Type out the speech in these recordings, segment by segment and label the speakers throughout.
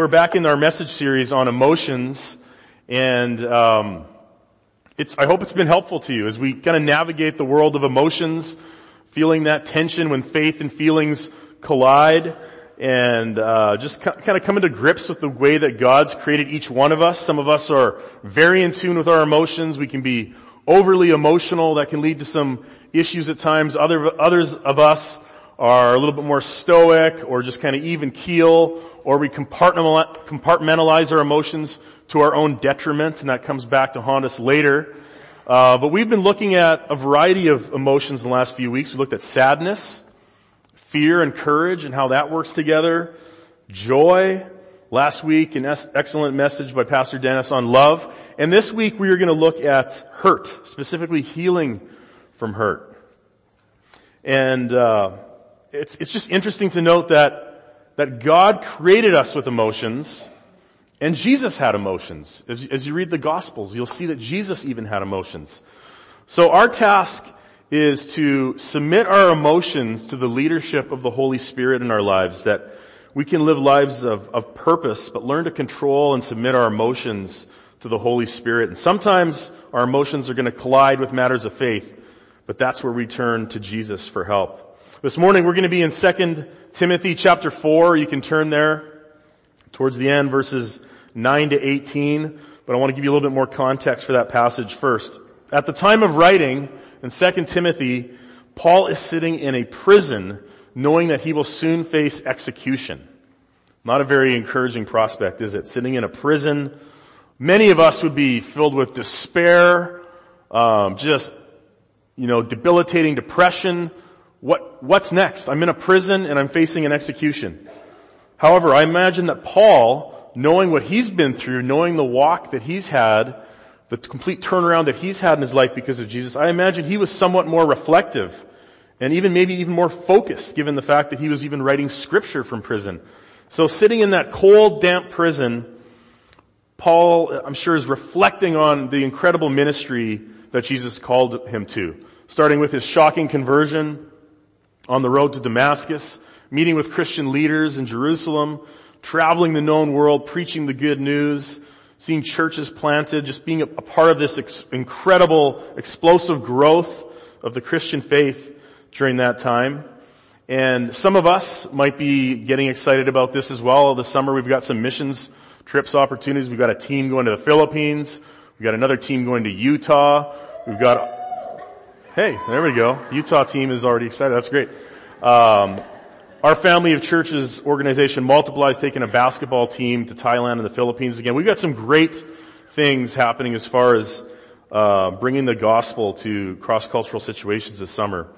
Speaker 1: We're back in our message series on emotions, and um, it's. I hope it's been helpful to you as we kind of navigate the world of emotions, feeling that tension when faith and feelings collide, and uh, just kind of coming to grips with the way that God's created each one of us. Some of us are very in tune with our emotions. We can be overly emotional. That can lead to some issues at times. Other others of us are a little bit more stoic or just kind of even keel or we compartmentalize our emotions to our own detriment and that comes back to haunt us later. Uh, but we've been looking at a variety of emotions in the last few weeks. We looked at sadness, fear and courage and how that works together, joy, last week an excellent message by Pastor Dennis on love, and this week we are going to look at hurt, specifically healing from hurt. And uh, it's, it's just interesting to note that, that God created us with emotions and Jesus had emotions. As, as you read the Gospels, you'll see that Jesus even had emotions. So our task is to submit our emotions to the leadership of the Holy Spirit in our lives, that we can live lives of, of purpose, but learn to control and submit our emotions to the Holy Spirit. And sometimes our emotions are going to collide with matters of faith, but that's where we turn to Jesus for help. This morning we're going to be in 2 Timothy chapter 4. You can turn there towards the end, verses 9 to 18. But I want to give you a little bit more context for that passage first. At the time of writing in 2 Timothy, Paul is sitting in a prison knowing that he will soon face execution. Not a very encouraging prospect, is it? Sitting in a prison. Many of us would be filled with despair, um, just, you know, debilitating depression, what, what's next? I'm in a prison and I'm facing an execution. However, I imagine that Paul, knowing what he's been through, knowing the walk that he's had, the complete turnaround that he's had in his life because of Jesus, I imagine he was somewhat more reflective and even maybe even more focused given the fact that he was even writing scripture from prison. So sitting in that cold, damp prison, Paul, I'm sure is reflecting on the incredible ministry that Jesus called him to. Starting with his shocking conversion, on the road to Damascus, meeting with Christian leaders in Jerusalem, traveling the known world, preaching the good news, seeing churches planted, just being a, part of this ex- incredible, explosive growth of the Christian faith during that time. And some of us might be getting excited about this as well. This summer we've got some missions trips opportunities. We've got a team going to the Philippines. We've got another team going to Utah. We've got Hey, there we go. Utah team is already excited. That's great. Um, our family of churches organization multiplies taking a basketball team to Thailand and the Philippines again. We've got some great things happening as far as uh, bringing the gospel to cross-cultural situations this summer.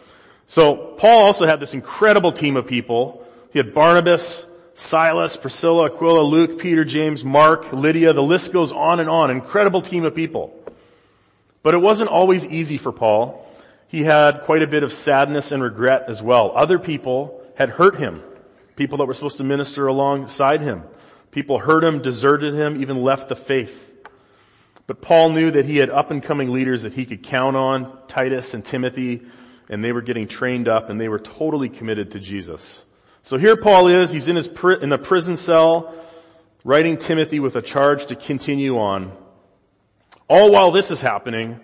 Speaker 1: So Paul also had this incredible team of people. He had Barnabas, Silas, Priscilla, Aquila, Luke, Peter, James, Mark, Lydia. The list goes on and on. Incredible team of people. But it wasn't always easy for Paul he had quite a bit of sadness and regret as well. Other people had hurt him. People that were supposed to minister alongside him. People hurt him, deserted him, even left the faith. But Paul knew that he had up and coming leaders that he could count on, Titus and Timothy, and they were getting trained up and they were totally committed to Jesus. So here Paul is, he's in his, in the prison cell, writing Timothy with a charge to continue on. All while this is happening,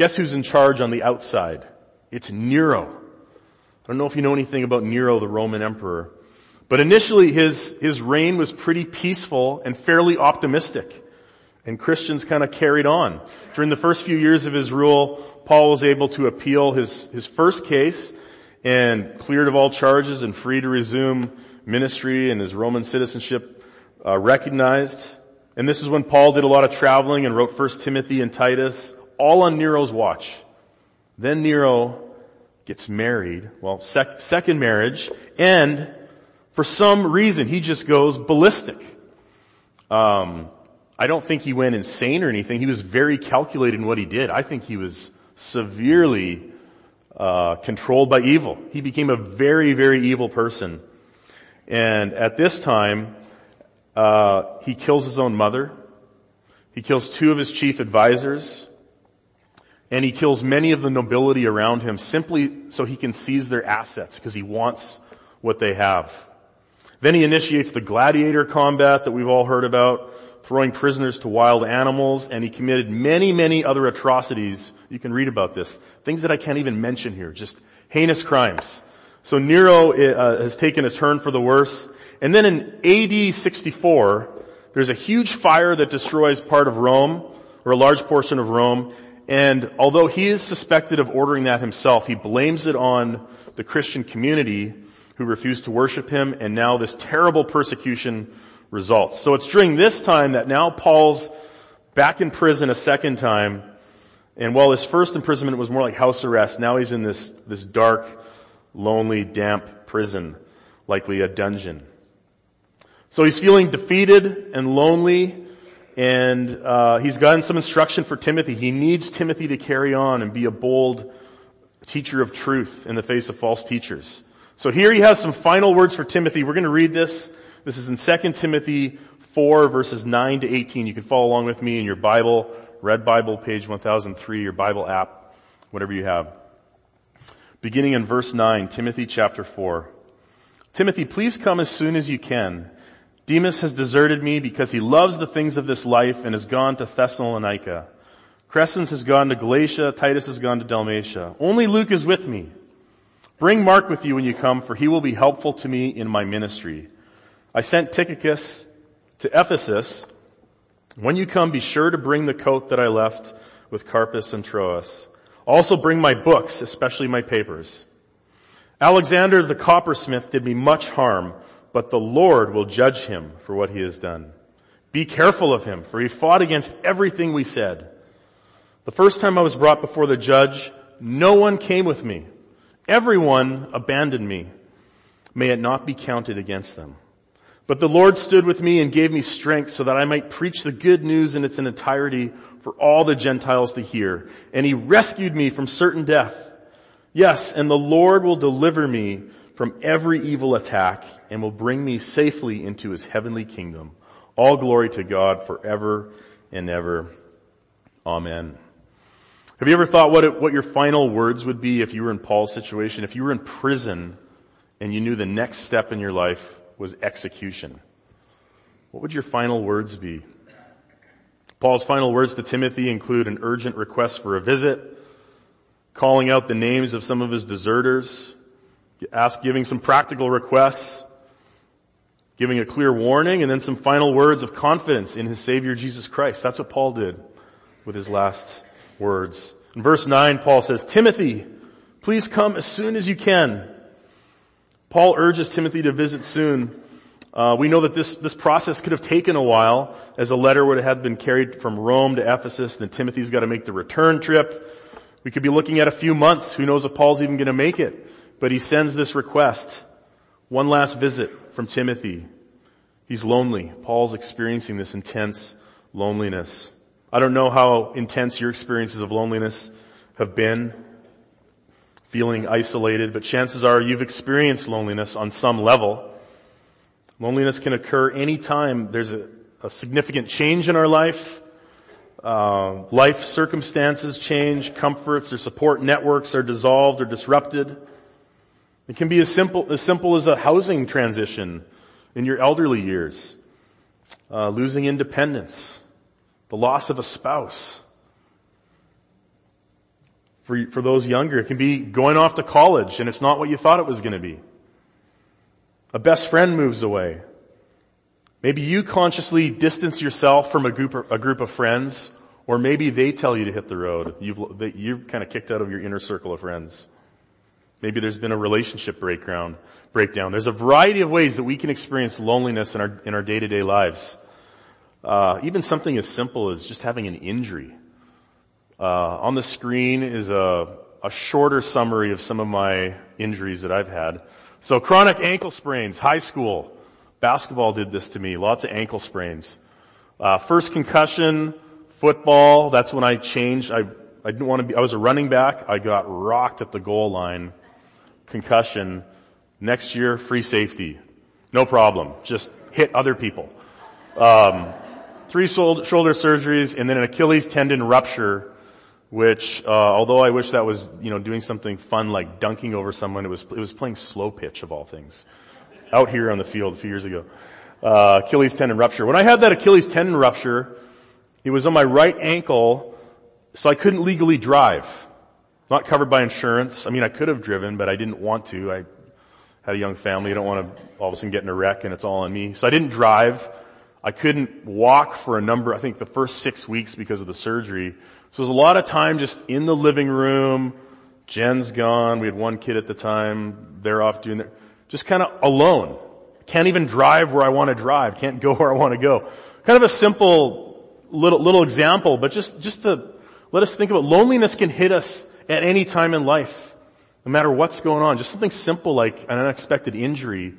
Speaker 1: Guess who's in charge on the outside? It's Nero. I don't know if you know anything about Nero, the Roman emperor. But initially his, his reign was pretty peaceful and fairly optimistic. And Christians kind of carried on. During the first few years of his rule, Paul was able to appeal his, his first case and cleared of all charges and free to resume ministry and his Roman citizenship uh, recognized. And this is when Paul did a lot of traveling and wrote First Timothy and Titus all on Nero's watch. Then Nero gets married, well, sec- second marriage, and for some reason he just goes ballistic. Um, I don't think he went insane or anything. He was very calculated in what he did. I think he was severely uh, controlled by evil. He became a very, very evil person. And at this time, uh, he kills his own mother. He kills two of his chief advisors and he kills many of the nobility around him simply so he can seize their assets because he wants what they have. Then he initiates the gladiator combat that we've all heard about, throwing prisoners to wild animals, and he committed many, many other atrocities. You can read about this. Things that I can't even mention here, just heinous crimes. So Nero uh, has taken a turn for the worse. And then in AD 64, there's a huge fire that destroys part of Rome, or a large portion of Rome, and although he is suspected of ordering that himself, he blames it on the Christian community who refused to worship him, and now this terrible persecution results. So it's during this time that now Paul's back in prison a second time, and while his first imprisonment was more like house arrest, now he's in this, this dark, lonely, damp prison, likely a dungeon. So he's feeling defeated and lonely, and uh, he's gotten some instruction for Timothy. He needs Timothy to carry on and be a bold teacher of truth in the face of false teachers. So here he has some final words for Timothy. We're going to read this. This is in 2 Timothy 4 verses 9 to 18. You can follow along with me in your Bible, Red Bible, page 1003, your Bible app, whatever you have. Beginning in verse 9, Timothy chapter 4. Timothy, please come as soon as you can Demas has deserted me because he loves the things of this life and has gone to Thessalonica. Crescens has gone to Galatia. Titus has gone to Dalmatia. Only Luke is with me. Bring Mark with you when you come, for he will be helpful to me in my ministry. I sent Tychicus to Ephesus. When you come, be sure to bring the coat that I left with Carpus and Troas. Also bring my books, especially my papers. Alexander the coppersmith did me much harm but the Lord will judge him for what he has done. Be careful of him, for he fought against everything we said. The first time I was brought before the judge, no one came with me. Everyone abandoned me. May it not be counted against them. But the Lord stood with me and gave me strength so that I might preach the good news in its entirety for all the Gentiles to hear. And he rescued me from certain death. Yes, and the Lord will deliver me from every evil attack and will bring me safely into his heavenly kingdom. All glory to God forever and ever. Amen. Have you ever thought what, it, what your final words would be if you were in Paul's situation? If you were in prison and you knew the next step in your life was execution? What would your final words be? Paul's final words to Timothy include an urgent request for a visit, calling out the names of some of his deserters, ask, giving some practical requests, giving a clear warning, and then some final words of confidence in his Savior Jesus Christ. That's what Paul did with his last words. In verse 9, Paul says, Timothy, please come as soon as you can. Paul urges Timothy to visit soon. Uh, we know that this, this process could have taken a while as a letter would have been carried from Rome to Ephesus, and then Timothy's got to make the return trip. We could be looking at a few months. Who knows if Paul's even going to make it? But he sends this request. One last visit from Timothy. He's lonely. Paul's experiencing this intense loneliness. I don't know how intense your experiences of loneliness have been, feeling isolated, but chances are you've experienced loneliness on some level. Loneliness can occur anytime there's a, a significant change in our life. Uh, life circumstances change, comforts or support networks are dissolved or disrupted. It can be as simple, as simple as a housing transition in your elderly years, uh, losing independence, the loss of a spouse. For, for those younger, it can be going off to college and it's not what you thought it was going to be. A best friend moves away. Maybe you consciously distance yourself from a group, of, a group of friends, or maybe they tell you to hit the road. You've, you've kind of kicked out of your inner circle of friends. Maybe there's been a relationship breakdown. Breakdown. There's a variety of ways that we can experience loneliness in our in our day to day lives. Uh, even something as simple as just having an injury. Uh, on the screen is a a shorter summary of some of my injuries that I've had. So chronic ankle sprains, high school, basketball did this to me. Lots of ankle sprains. Uh, first concussion, football. That's when I changed. I I didn't want to be. I was a running back. I got rocked at the goal line concussion. Next year, free safety. No problem. Just hit other people. Um, three shoulder surgeries and then an Achilles tendon rupture, which, uh, although I wish that was, you know, doing something fun like dunking over someone, it was, it was playing slow pitch of all things. out here on the field a few years ago. Uh, Achilles tendon rupture. When I had that Achilles tendon rupture, it was on my right ankle, so I couldn't legally drive. Not covered by insurance. I mean, I could have driven, but I didn't want to. I had a young family. I don't want to all of a sudden get in a wreck and it's all on me. So I didn't drive. I couldn't walk for a number, I think the first six weeks because of the surgery. So it was a lot of time just in the living room. Jen's gone. We had one kid at the time. They're off doing their, just kind of alone. Can't even drive where I want to drive. Can't go where I want to go. Kind of a simple little, little example, but just, just to let us think about loneliness can hit us at any time in life. No matter what's going on. Just something simple like an unexpected injury.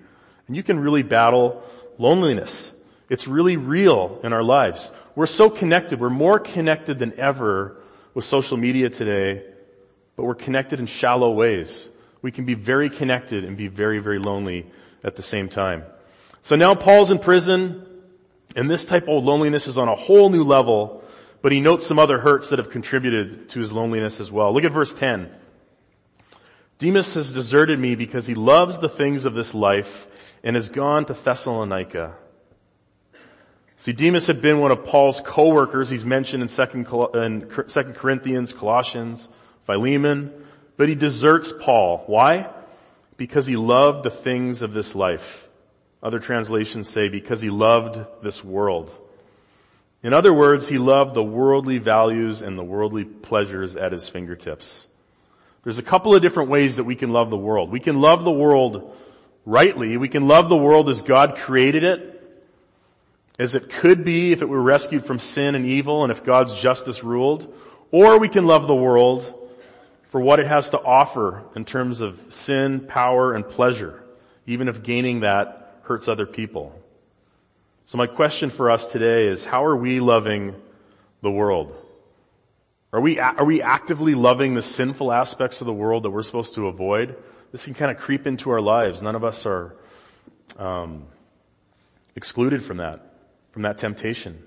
Speaker 1: And you can really battle loneliness. It's really real in our lives. We're so connected. We're more connected than ever with social media today, but we're connected in shallow ways. We can be very connected and be very, very lonely at the same time. So now Paul's in prison, and this type of loneliness is on a whole new level, but he notes some other hurts that have contributed to his loneliness as well. Look at verse 10. Demas has deserted me because he loves the things of this life and has gone to Thessalonica. See, Demas had been one of Paul's co-workers. He's mentioned in Second, in Second Corinthians, Colossians, Philemon, but he deserts Paul. Why? Because he loved the things of this life. Other translations say because he loved this world. In other words, he loved the worldly values and the worldly pleasures at his fingertips. There's a couple of different ways that we can love the world. We can love the world rightly. We can love the world as God created it as it could be if it were rescued from sin and evil and if God's justice ruled, or we can love the world for what it has to offer in terms of sin, power, and pleasure, even if gaining that hurts other people. So my question for us today is how are we loving the world? Are we, are we actively loving the sinful aspects of the world that we're supposed to avoid? This can kind of creep into our lives. None of us are um, excluded from that from that temptation?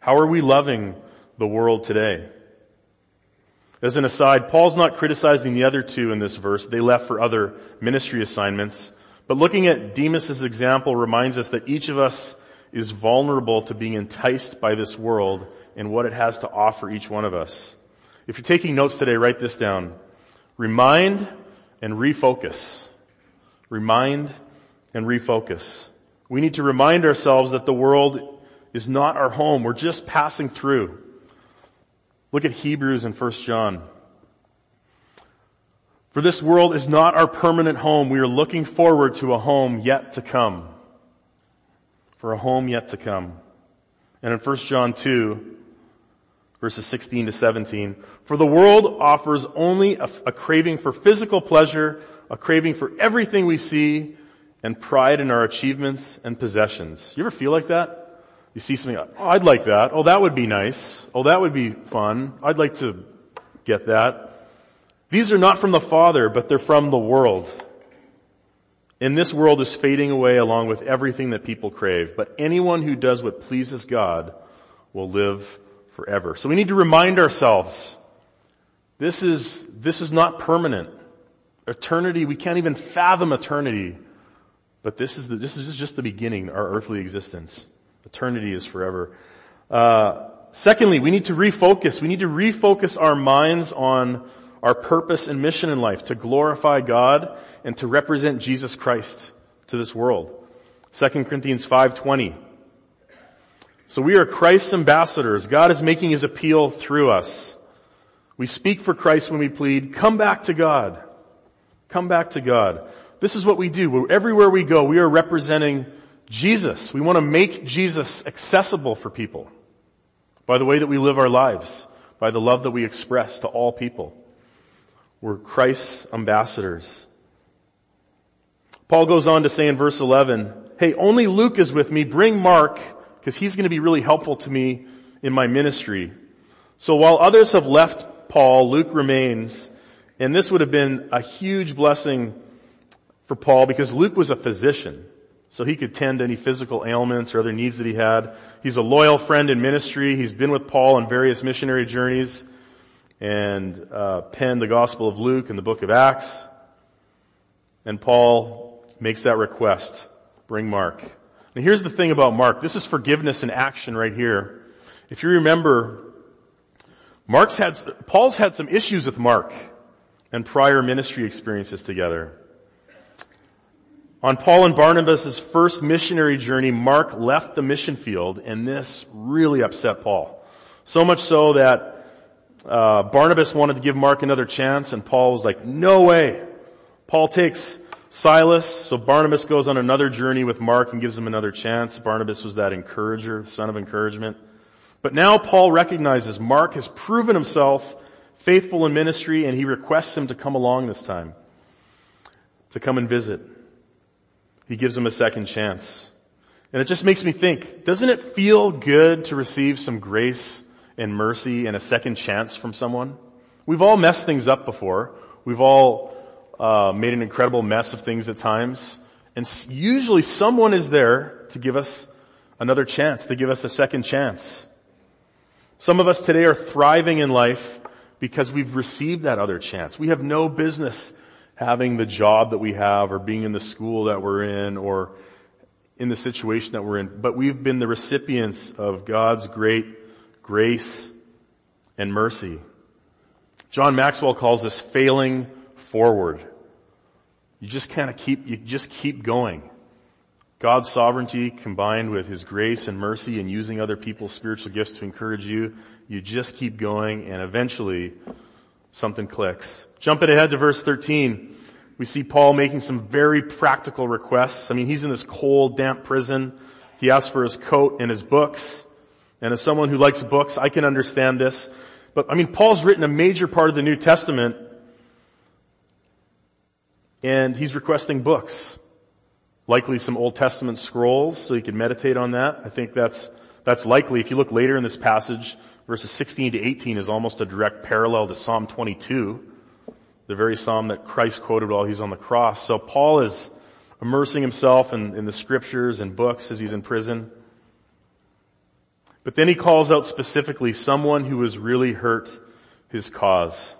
Speaker 1: How are we loving the world today? As an aside, Paul's not criticizing the other two in this verse. They left for other ministry assignments. But looking at Demas' example reminds us that each of us is vulnerable to being enticed by this world and what it has to offer each one of us. If you're taking notes today, write this down. Remind and refocus. Remind and refocus. We need to remind ourselves that the world is not our home. We're just passing through. Look at Hebrews and 1 John. For this world is not our permanent home. We are looking forward to a home yet to come. For a home yet to come. And in 1 John 2, verses 16 to 17, for the world offers only a, a craving for physical pleasure, a craving for everything we see, and pride in our achievements and possessions. You ever feel like that? You see something, oh, I'd like that. Oh, that would be nice. Oh, that would be fun. I'd like to get that. These are not from the Father, but they're from the world. And this world is fading away along with everything that people crave. But anyone who does what pleases God will live forever. So we need to remind ourselves, this is, this is not permanent. Eternity, we can't even fathom eternity. But this is the, this is just the beginning, our earthly existence. Eternity is forever. Uh, secondly, we need to refocus. We need to refocus our minds on our purpose and mission in life to glorify God and to represent Jesus Christ to this world. 2 Corinthians 5:20. So we are Christ's ambassadors. God is making his appeal through us. We speak for Christ when we plead, come back to God. Come back to God. This is what we do. Everywhere we go, we are representing Jesus. We want to make Jesus accessible for people by the way that we live our lives, by the love that we express to all people. We're Christ's ambassadors. Paul goes on to say in verse 11, hey, only Luke is with me. Bring Mark because he's going to be really helpful to me in my ministry. So while others have left Paul, Luke remains. And this would have been a huge blessing for Paul because Luke was a physician so he could tend any physical ailments or other needs that he had. He's a loyal friend in ministry. He's been with Paul on various missionary journeys and uh, penned the Gospel of Luke and the book of Acts. And Paul makes that request bring Mark. Now here's the thing about Mark. This is forgiveness in action right here. If you remember, Mark's had, Paul's had some issues with Mark and prior ministry experiences together. On Paul and Barnabas' first missionary journey, Mark left the mission field and this really upset Paul. So much so that uh, Barnabas wanted to give Mark another chance and Paul was like, no way. Paul takes Silas, so Barnabas goes on another journey with Mark and gives him another chance. Barnabas was that encourager, son of encouragement. But now Paul recognizes Mark has proven himself faithful in ministry and he requests him to come along this time. To come and visit. He gives him a second chance. And it just makes me think, doesn't it feel good to receive some grace and mercy and a second chance from someone? We've all messed things up before. We've all uh, made an incredible mess of things at times. And usually someone is there to give us another chance, to give us a second chance. Some of us today are thriving in life because we've received that other chance. We have no business having the job that we have or being in the school that we're in or in the situation that we're in, but we've been the recipients of God's great grace and mercy. John Maxwell calls this failing forward. You just kind of keep, you just keep going. God's sovereignty combined with His grace and mercy and using other people's spiritual gifts to encourage you, you just keep going and eventually something clicks. Jumping ahead to verse 13, we see Paul making some very practical requests. I mean, he's in this cold, damp prison. He asks for his coat and his books. And as someone who likes books, I can understand this. But I mean, Paul's written a major part of the New Testament and he's requesting books. Likely some Old Testament scrolls so he can meditate on that. I think that's, that's likely. If you look later in this passage, verses 16 to 18 is almost a direct parallel to Psalm 22, the very psalm that Christ quoted while he's on the cross. So Paul is immersing himself in, in the scriptures and books as he's in prison. But then he calls out specifically someone who has really hurt his cause.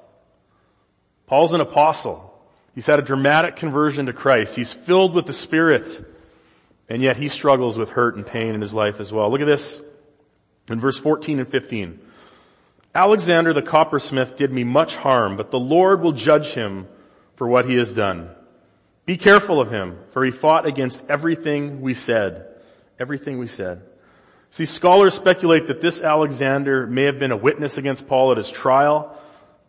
Speaker 1: Paul's an apostle. He's had a dramatic conversion to Christ. He's filled with the Spirit. And yet he struggles with hurt and pain in his life as well. Look at this in verse 14 and 15. Alexander the coppersmith did me much harm, but the Lord will judge him for what he has done. Be careful of him, for he fought against everything we said. Everything we said. See, scholars speculate that this Alexander may have been a witness against Paul at his trial,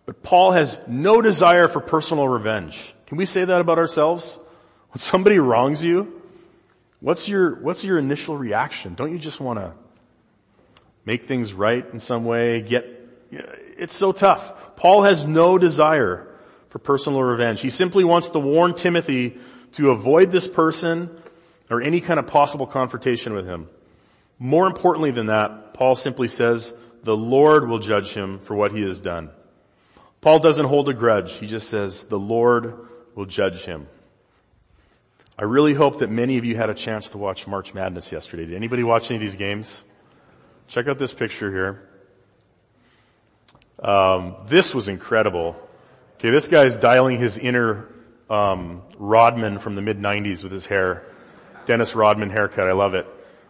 Speaker 1: but Paul has no desire for personal revenge. Can we say that about ourselves? When somebody wrongs you, what's your, what's your initial reaction? Don't you just want to make things right in some way, get, it's so tough. Paul has no desire for personal revenge. He simply wants to warn Timothy to avoid this person or any kind of possible confrontation with him. More importantly than that, Paul simply says, the Lord will judge him for what he has done. Paul doesn't hold a grudge. He just says, the Lord will judge him. I really hope that many of you had a chance to watch March Madness yesterday. Did anybody watch any of these games? Check out this picture here. Um, this was incredible. Okay, this guy's dialing his inner um, Rodman from the mid '90s with his hair, Dennis Rodman haircut. I love it.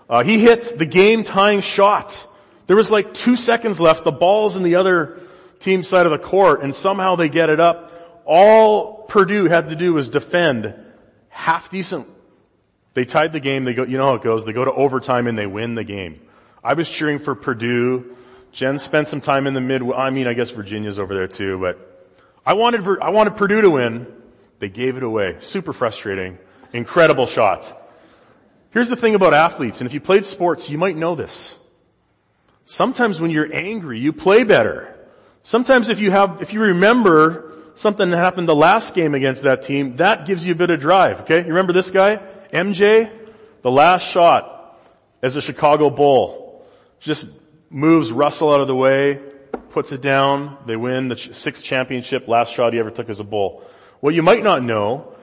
Speaker 1: Uh, he hit the game-tying shot. There was like two seconds left. The ball's in the other team's side of the court, and somehow they get it up. All Purdue had to do was defend half decent. They tied the game. They go. You know how it goes. They go to overtime and they win the game. I was cheering for Purdue. Jen spent some time in the mid, I mean, I guess Virginia's over there too, but I wanted, I wanted Purdue to win. They gave it away. Super frustrating. Incredible shots. Here's the thing about athletes, and if you played sports, you might know this. Sometimes when you're angry, you play better. Sometimes if you have, if you remember something that happened the last game against that team, that gives you a bit of drive, okay? You remember this guy? MJ? The last shot as a Chicago Bull just moves Russell out of the way, puts it down, they win the sixth championship, last shot he ever took as a bull. What you might not know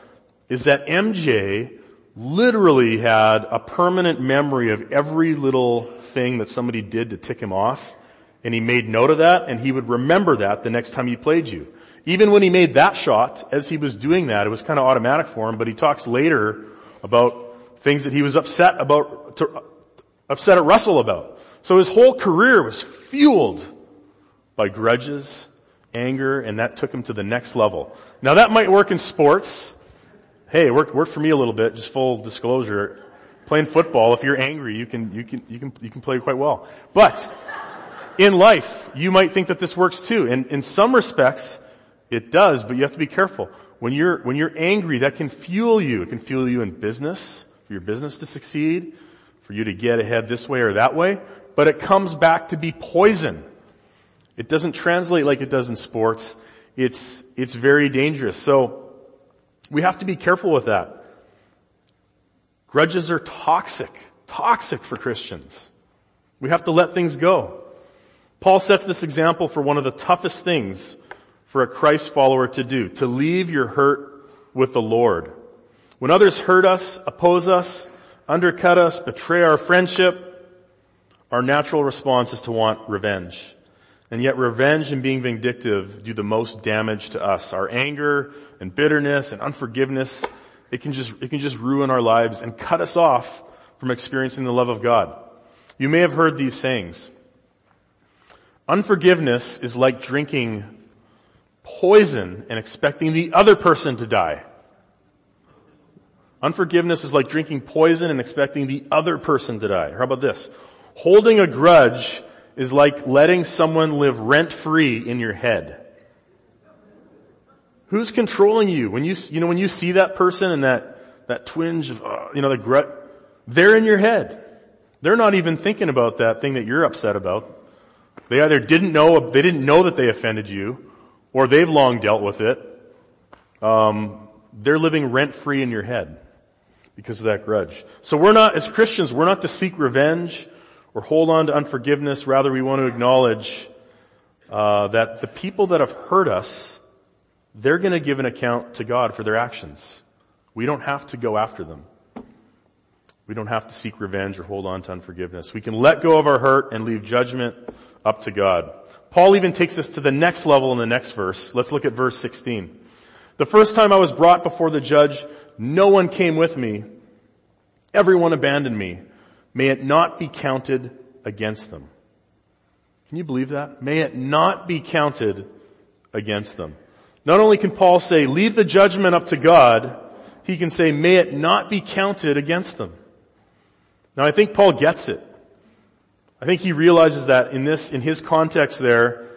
Speaker 1: is that MJ literally had a permanent memory of every little thing that somebody did to tick him off. And he made note of that and he would remember that the next time he played you. Even when he made that shot, as he was doing that, it was kind of automatic for him, but he talks later about things that he was upset about, to, upset at Russell about. So his whole career was fueled by grudges, anger, and that took him to the next level. Now that might work in sports. Hey, it worked, worked for me a little bit, just full disclosure. Playing football, if you're angry, you can, you can, you can, you can play quite well. But, in life, you might think that this works too. And in some respects, it does, but you have to be careful. When you're, when you're angry, that can fuel you. It can fuel you in business, for your business to succeed, for you to get ahead this way or that way, but it comes back to be poison. It doesn't translate like it does in sports. It's, it's very dangerous. So, we have to be careful with that. Grudges are toxic, toxic for Christians. We have to let things go. Paul sets this example for one of the toughest things for a Christ follower to do, to leave your hurt with the Lord. When others hurt us, oppose us, undercut us, betray our friendship, our natural response is to want revenge. And yet revenge and being vindictive do the most damage to us. Our anger and bitterness and unforgiveness, it can just, it can just ruin our lives and cut us off from experiencing the love of God. You may have heard these sayings. Unforgiveness is like drinking poison and expecting the other person to die. Unforgiveness is like drinking poison and expecting the other person to die. How about this? Holding a grudge is like letting someone live rent free in your head. Who's controlling you? When you, you know, when you see that person and that, that twinge of, uh, you know, the grudge, they're in your head. They're not even thinking about that thing that you're upset about. They either didn't know, they didn't know that they offended you, or they've long dealt with it. Um, they're living rent free in your head because of that grudge. So we're not, as Christians, we're not to seek revenge or hold on to unforgiveness. Rather, we want to acknowledge uh, that the people that have hurt us, they're going to give an account to God for their actions. We don't have to go after them. We don't have to seek revenge or hold on to unforgiveness. We can let go of our hurt and leave judgment up to God. Paul even takes this to the next level in the next verse. Let's look at verse 16. The first time I was brought before the judge, no one came with me. Everyone abandoned me. May it not be counted against them. Can you believe that? May it not be counted against them. Not only can Paul say, leave the judgment up to God, he can say, may it not be counted against them. Now I think Paul gets it. I think he realizes that in this, in his context there,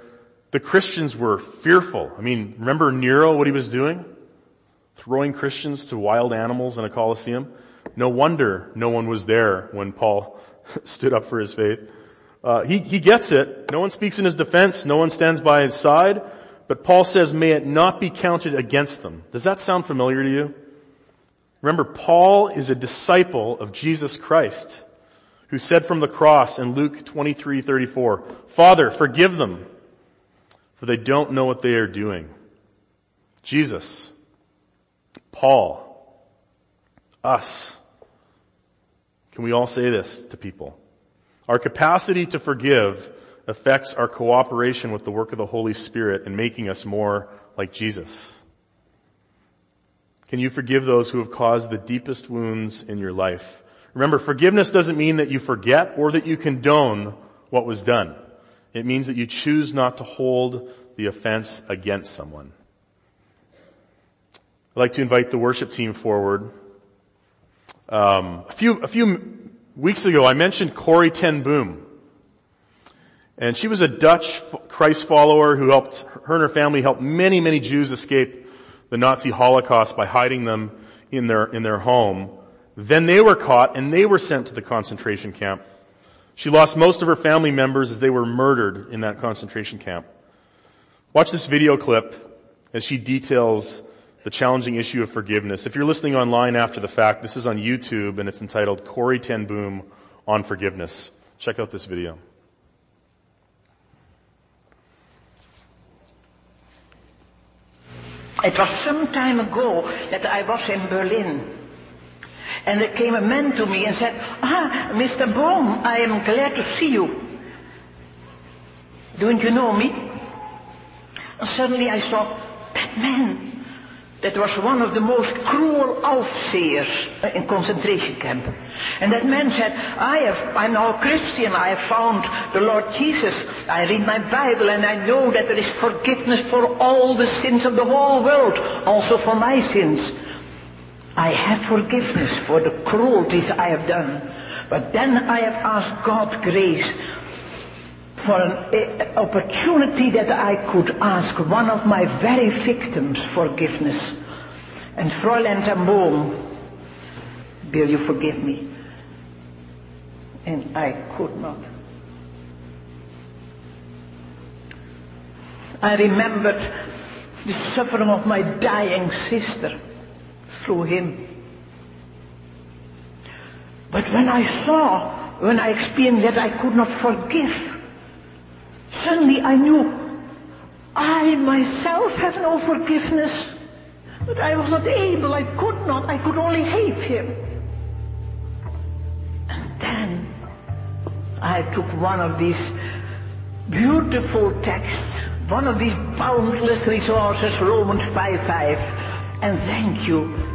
Speaker 1: the Christians were fearful. I mean, remember Nero, what he was doing? Throwing Christians to wild animals in a coliseum. No wonder no one was there when Paul stood up for his faith. Uh, he, he gets it. No one speaks in his defense. No one stands by his side. But Paul says, may it not be counted against them. Does that sound familiar to you? Remember, Paul is a disciple of Jesus Christ who said from the cross in Luke 23, 34, Father, forgive them, for they don't know what they are doing. Jesus, Paul, us. Can we all say this to people? Our capacity to forgive affects our cooperation with the work of the Holy Spirit in making us more like Jesus. Can you forgive those who have caused the deepest wounds in your life? Remember, forgiveness doesn't mean that you forget or that you condone what was done. It means that you choose not to hold the offense against someone. I'd like to invite the worship team forward. Um, a few a few weeks ago, I mentioned Corrie ten Boom, and she was a Dutch Christ follower who helped her and her family helped many many Jews escape the Nazi Holocaust by hiding them in their in their home. Then they were caught and they were sent to the concentration camp. She lost most of her family members as they were murdered in that concentration camp. Watch this video clip as she details the challenging issue of forgiveness. If you're listening online after the fact, this is on YouTube and it's entitled Corrie ten Boom on Forgiveness. Check out this video.
Speaker 2: It was some time ago that I was in Berlin and there came a man to me and said, Ah, Mr. Boom, I am glad to see you. Don't you know me? And suddenly I saw that man, that was one of the most cruel aufsehers in concentration camp. And that man said, I have, I'm now a Christian, I have found the Lord Jesus. I read my Bible and I know that there is forgiveness for all the sins of the whole world, also for my sins. I have forgiveness for the cruelties I have done. But then I have asked God grace for an eh, opportunity that I could ask one of my very victims forgiveness. And Fräulein ten Boom, will you forgive me? And I could not. I remembered the suffering of my dying sister through him. But when I saw, when I experienced that I could not forgive, suddenly I knew I myself have no forgiveness. But I was not able, I could not, I could only hate him. And then I took one of these beautiful texts, one of these boundless resources, Romans 5:5, and thank you,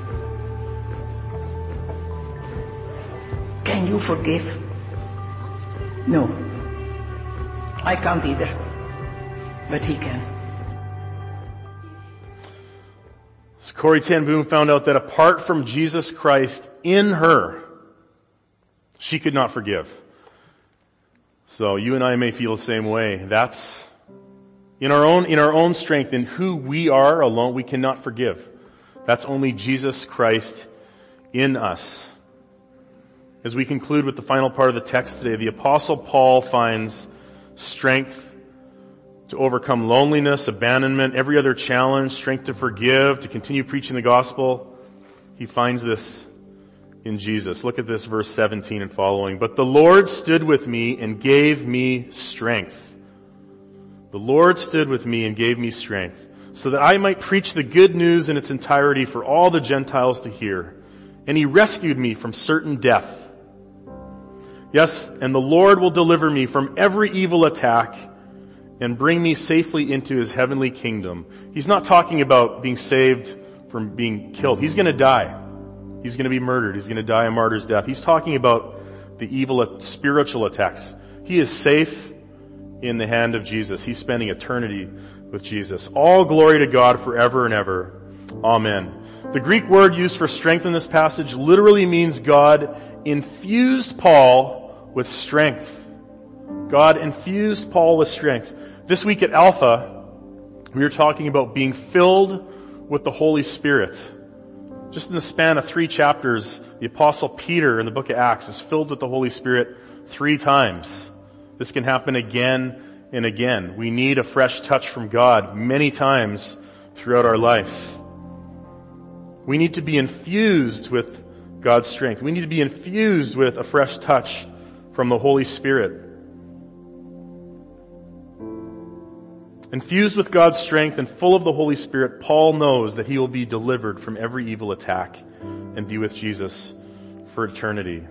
Speaker 2: You forgive? No. I can't either. But he can.
Speaker 1: So Corrie ten Boom found out that apart from Jesus Christ in her, she could not forgive. So you and I may feel the same way. That's in our own, in our own strength, in who we are alone, we cannot forgive. That's only Jesus Christ in us. As we conclude with the final part of the text today, the apostle Paul finds strength to overcome loneliness, abandonment, every other challenge, strength to forgive, to continue preaching the gospel. He finds this in Jesus. Look at this verse 17 and following. But the Lord stood with me and gave me strength. The Lord stood with me and gave me strength so that I might preach the good news in its entirety for all the Gentiles to hear. And he rescued me from certain death. Yes, and the Lord will deliver me from every evil attack and bring me safely into his heavenly kingdom. He's not talking about being saved from being killed. He's gonna die. He's gonna be murdered. He's gonna die a martyr's death. He's talking about the evil spiritual attacks. He is safe in the hand of Jesus. He's spending eternity with Jesus. All glory to God forever and ever. Amen. The Greek word used for strength in this passage literally means God infused Paul with strength. God infused Paul with strength. This week at Alpha, we were talking about being filled with the Holy Spirit. Just in the span of three chapters, the apostle Peter in the book of Acts is filled with the Holy Spirit three times. This can happen again and again. We need a fresh touch from God many times throughout our life. We need to be infused with God's strength. We need to be infused with a fresh touch from the Holy Spirit. Infused with God's strength and full of the Holy Spirit, Paul knows that he will be delivered from every evil attack and be with Jesus for eternity.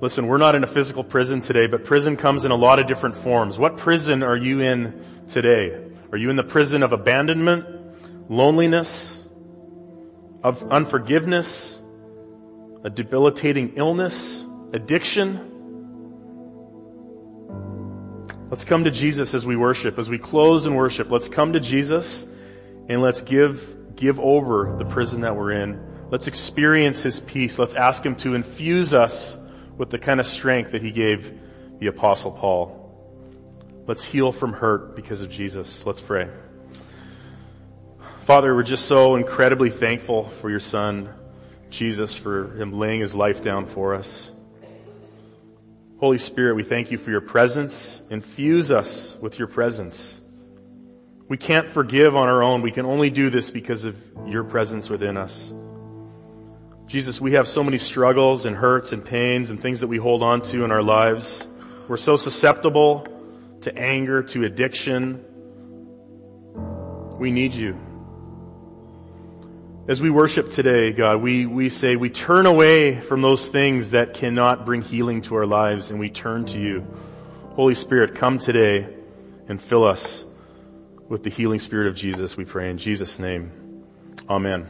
Speaker 1: Listen, we're not in a physical prison today, but prison comes in a lot of different forms. What prison are you in today? Are you in the prison of abandonment, loneliness, of unforgiveness, a debilitating illness, addiction? Let's come to Jesus as we worship. As we close and worship, let's come to Jesus and let's give, give over the prison that we're in. Let's experience His peace. Let's ask Him to infuse us with the kind of strength that He gave the apostle Paul. Let's heal from hurt because of Jesus. Let's pray. Father, we're just so incredibly thankful for your son, Jesus, for him laying his life down for us. Holy Spirit, we thank you for your presence. Infuse us with your presence. We can't forgive on our own. We can only do this because of your presence within us. Jesus, we have so many struggles and hurts and pains and things that we hold on to in our lives. We're so susceptible to anger, to addiction. We need you. As we worship today, God, we, we say we turn away from those things that cannot bring healing to our lives and we turn to you. Holy Spirit, come today and fill us with the healing spirit of Jesus, we pray in Jesus' name. Amen.